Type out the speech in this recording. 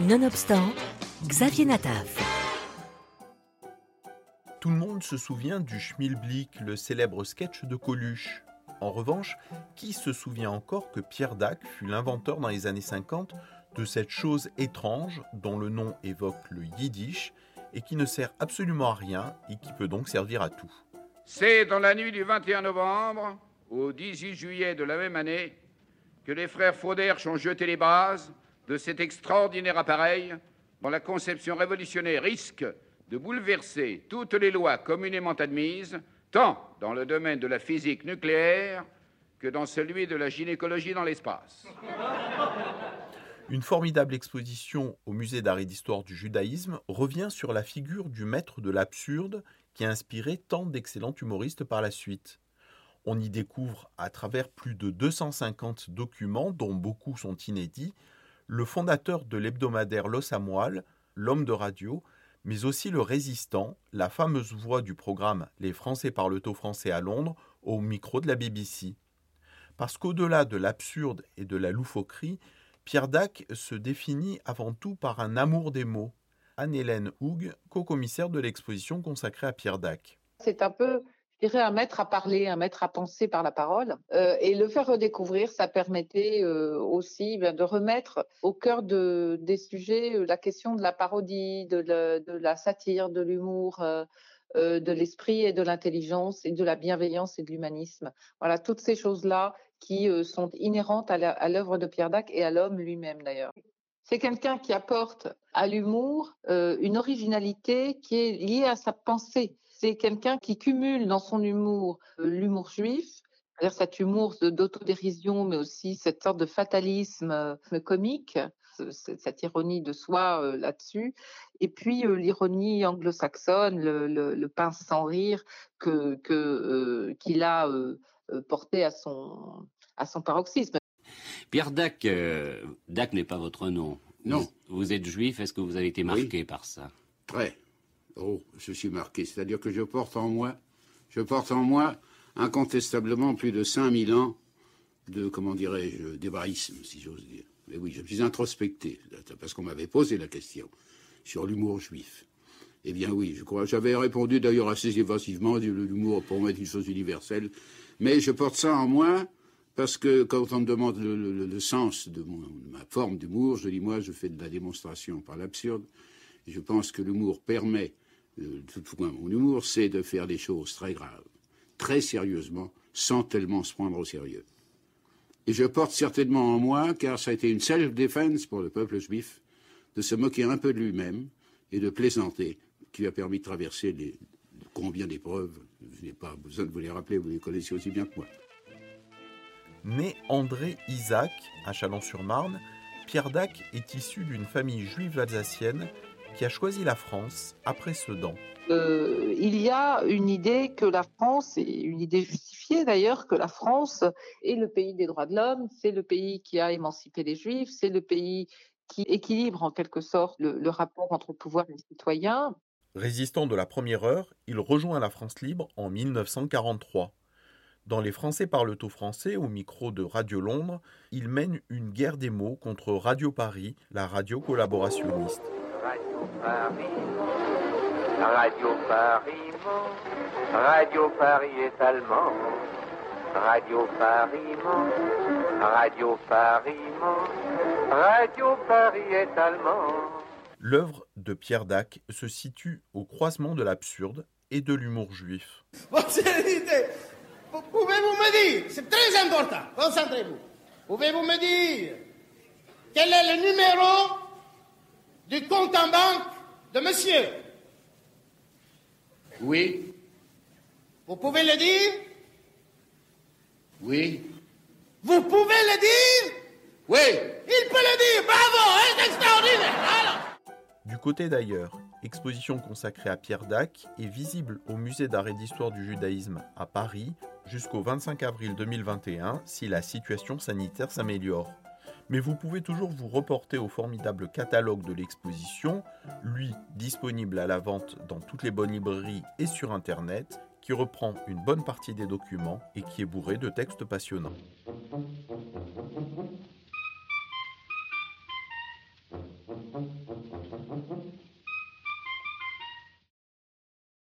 Nonobstant, Xavier Nataf. Tout le monde se souvient du Schmilblick, le célèbre sketch de Coluche. En revanche, qui se souvient encore que Pierre Dac fut l'inventeur dans les années 50 de cette chose étrange dont le nom évoque le yiddish et qui ne sert absolument à rien et qui peut donc servir à tout. C'est dans la nuit du 21 novembre au 18 juillet de la même année que les frères Fauderche ont jeté les bases de cet extraordinaire appareil dont la conception révolutionnaire risque de bouleverser toutes les lois communément admises, tant dans le domaine de la physique nucléaire que dans celui de la gynécologie dans l'espace. Une formidable exposition au musée d'art et d'histoire du judaïsme revient sur la figure du maître de l'absurde qui a inspiré tant d'excellents humoristes par la suite. On y découvre, à travers plus de 250 documents, dont beaucoup sont inédits, le fondateur de l'hebdomadaire Los Amoal, l'homme de radio, mais aussi le résistant, la fameuse voix du programme Les Français parlent au français à Londres, au micro de la BBC. Parce qu'au-delà de l'absurde et de la loufoquerie, Pierre Dac se définit avant tout par un amour des mots. Anne-Hélène Houg, co-commissaire de l'exposition consacrée à Pierre Dac. C'est un peu, dirais, un maître à parler, un maître à penser par la parole. Euh, et le faire redécouvrir, ça permettait euh, aussi ben, de remettre au cœur de, des sujets euh, la question de la parodie, de, la satire, de l'humour. de l'esprit et de l'intelligence et de la bienveillance et de l'humanisme. Voilà, toutes ces choses-là qui sont inhérentes à l'œuvre de Pierre Dac et à l'homme lui-même d'ailleurs. C'est quelqu'un qui apporte à l'humour une originalité qui est liée à sa pensée. C'est quelqu'un qui cumule dans son humour l'humour juif, c'est-à-dire cet humour d'autodérision, mais aussi cette sorte de fatalisme comique, cette ironie de soi là-dessus, et puis l'ironie anglo-saxonne, le, le, pince sans rire que qu'il a porté à son à son paroxysme. Pierre Dac, euh, Dac n'est pas votre nom. Non. Vous, êtes juif, est-ce que vous avez été marqué par ça? Très. Oh, je suis marqué. C'est-à-dire que je porte en moi, je porte en moi incontestablement plus de 5000 ans de, comment dirais-je, si j'ose dire. Mais oui, je me suis introspecté, parce qu'on m'avait posé la question sur l'humour juif. Eh bien oui, je crois. J'avais répondu d'ailleurs assez évasivement, l'humour pour moi est une chose universelle. Mais je porte ça en moi parce que quand on me demande le, sens de, ma forme d'humour, je dis moi, je fais de la démonstration par l'absurde. Je pense que l'humour permet, euh, mon humour, c'est de faire des choses très graves, très sérieusement, sans tellement se prendre au sérieux. Et je porte certainement en moi, car ça a été une self-defense pour le peuple juif, de se moquer un peu de lui-même et de plaisanter, qui a permis de traverser les, combien d'épreuves. Je n'ai pas besoin de vous les rappeler, vous les connaissez aussi bien que moi. Né André Isaac à Chalon-sur-Marne, Pierre Dac est issu d'une famille juive alsacienne qui a choisi la France après Sedan. Euh, il y a une idée que la France, et une idée justifiée d'ailleurs, que la France est le pays des droits de l'homme, c'est le pays qui a émancipé les juifs, c'est le pays qui équilibre en quelque sorte le, le rapport entre le pouvoir et les citoyens. Résistant de la première heure, il rejoint la France libre en 1943. Dans Les Français parlent au français, au micro de Radio Londres, il mène une guerre des mots contre Radio Paris, la radio collaborationniste. Radio Paris, Radio Paris, Radio Paris est allemand. Radio Paris, Radio Paris, Radio Paris est allemand. L'œuvre de Pierre Dac se situe au croisement de l'absurde et de l'humour juif. Pouvez-vous me dire, c'est très important, concentrez-vous. Pouvez-vous me dire quel est le numéro du compte en banque de monsieur Oui. Vous pouvez le dire? Oui. Vous pouvez le dire? Oui. Il peut le dire, bravo, c'est extraordinaire. Du côté d'ailleurs, exposition consacrée à Pierre Dac est visible au musée d'art et d'histoire du judaïsme à Paris jusqu'au 25 avril 2021 si la situation sanitaire s'améliore. Mais vous pouvez toujours vous reporter au formidable catalogue de l'exposition, lui disponible à la vente dans toutes les bonnes librairies et sur Internet, qui reprend une bonne partie des documents et qui est bourré de textes passionnants.